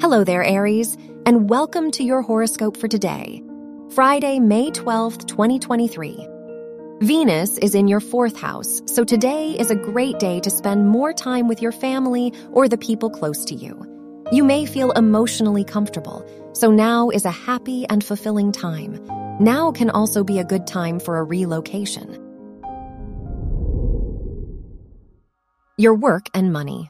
Hello there, Aries, and welcome to your horoscope for today, Friday, May 12th, 2023. Venus is in your fourth house, so today is a great day to spend more time with your family or the people close to you. You may feel emotionally comfortable, so now is a happy and fulfilling time. Now can also be a good time for a relocation. Your work and money.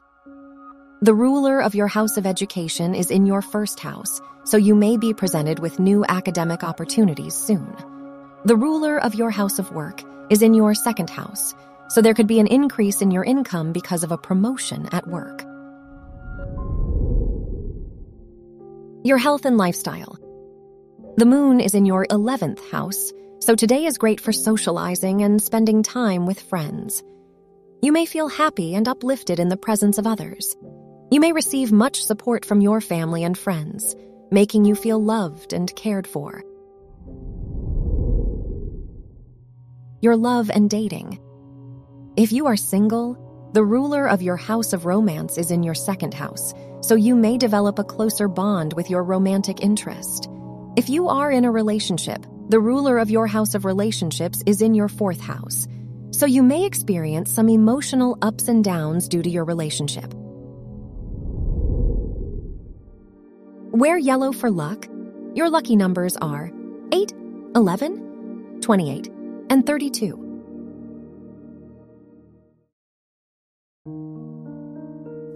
The ruler of your house of education is in your first house, so you may be presented with new academic opportunities soon. The ruler of your house of work is in your second house, so there could be an increase in your income because of a promotion at work. Your health and lifestyle. The moon is in your 11th house, so today is great for socializing and spending time with friends. You may feel happy and uplifted in the presence of others. You may receive much support from your family and friends, making you feel loved and cared for. Your love and dating. If you are single, the ruler of your house of romance is in your second house, so you may develop a closer bond with your romantic interest. If you are in a relationship, the ruler of your house of relationships is in your fourth house, so you may experience some emotional ups and downs due to your relationship. Wear yellow for luck. Your lucky numbers are 8, 11, 28, and 32.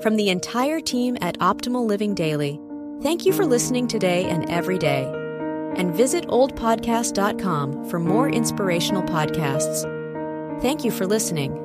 From the entire team at Optimal Living Daily, thank you for listening today and every day. And visit oldpodcast.com for more inspirational podcasts. Thank you for listening.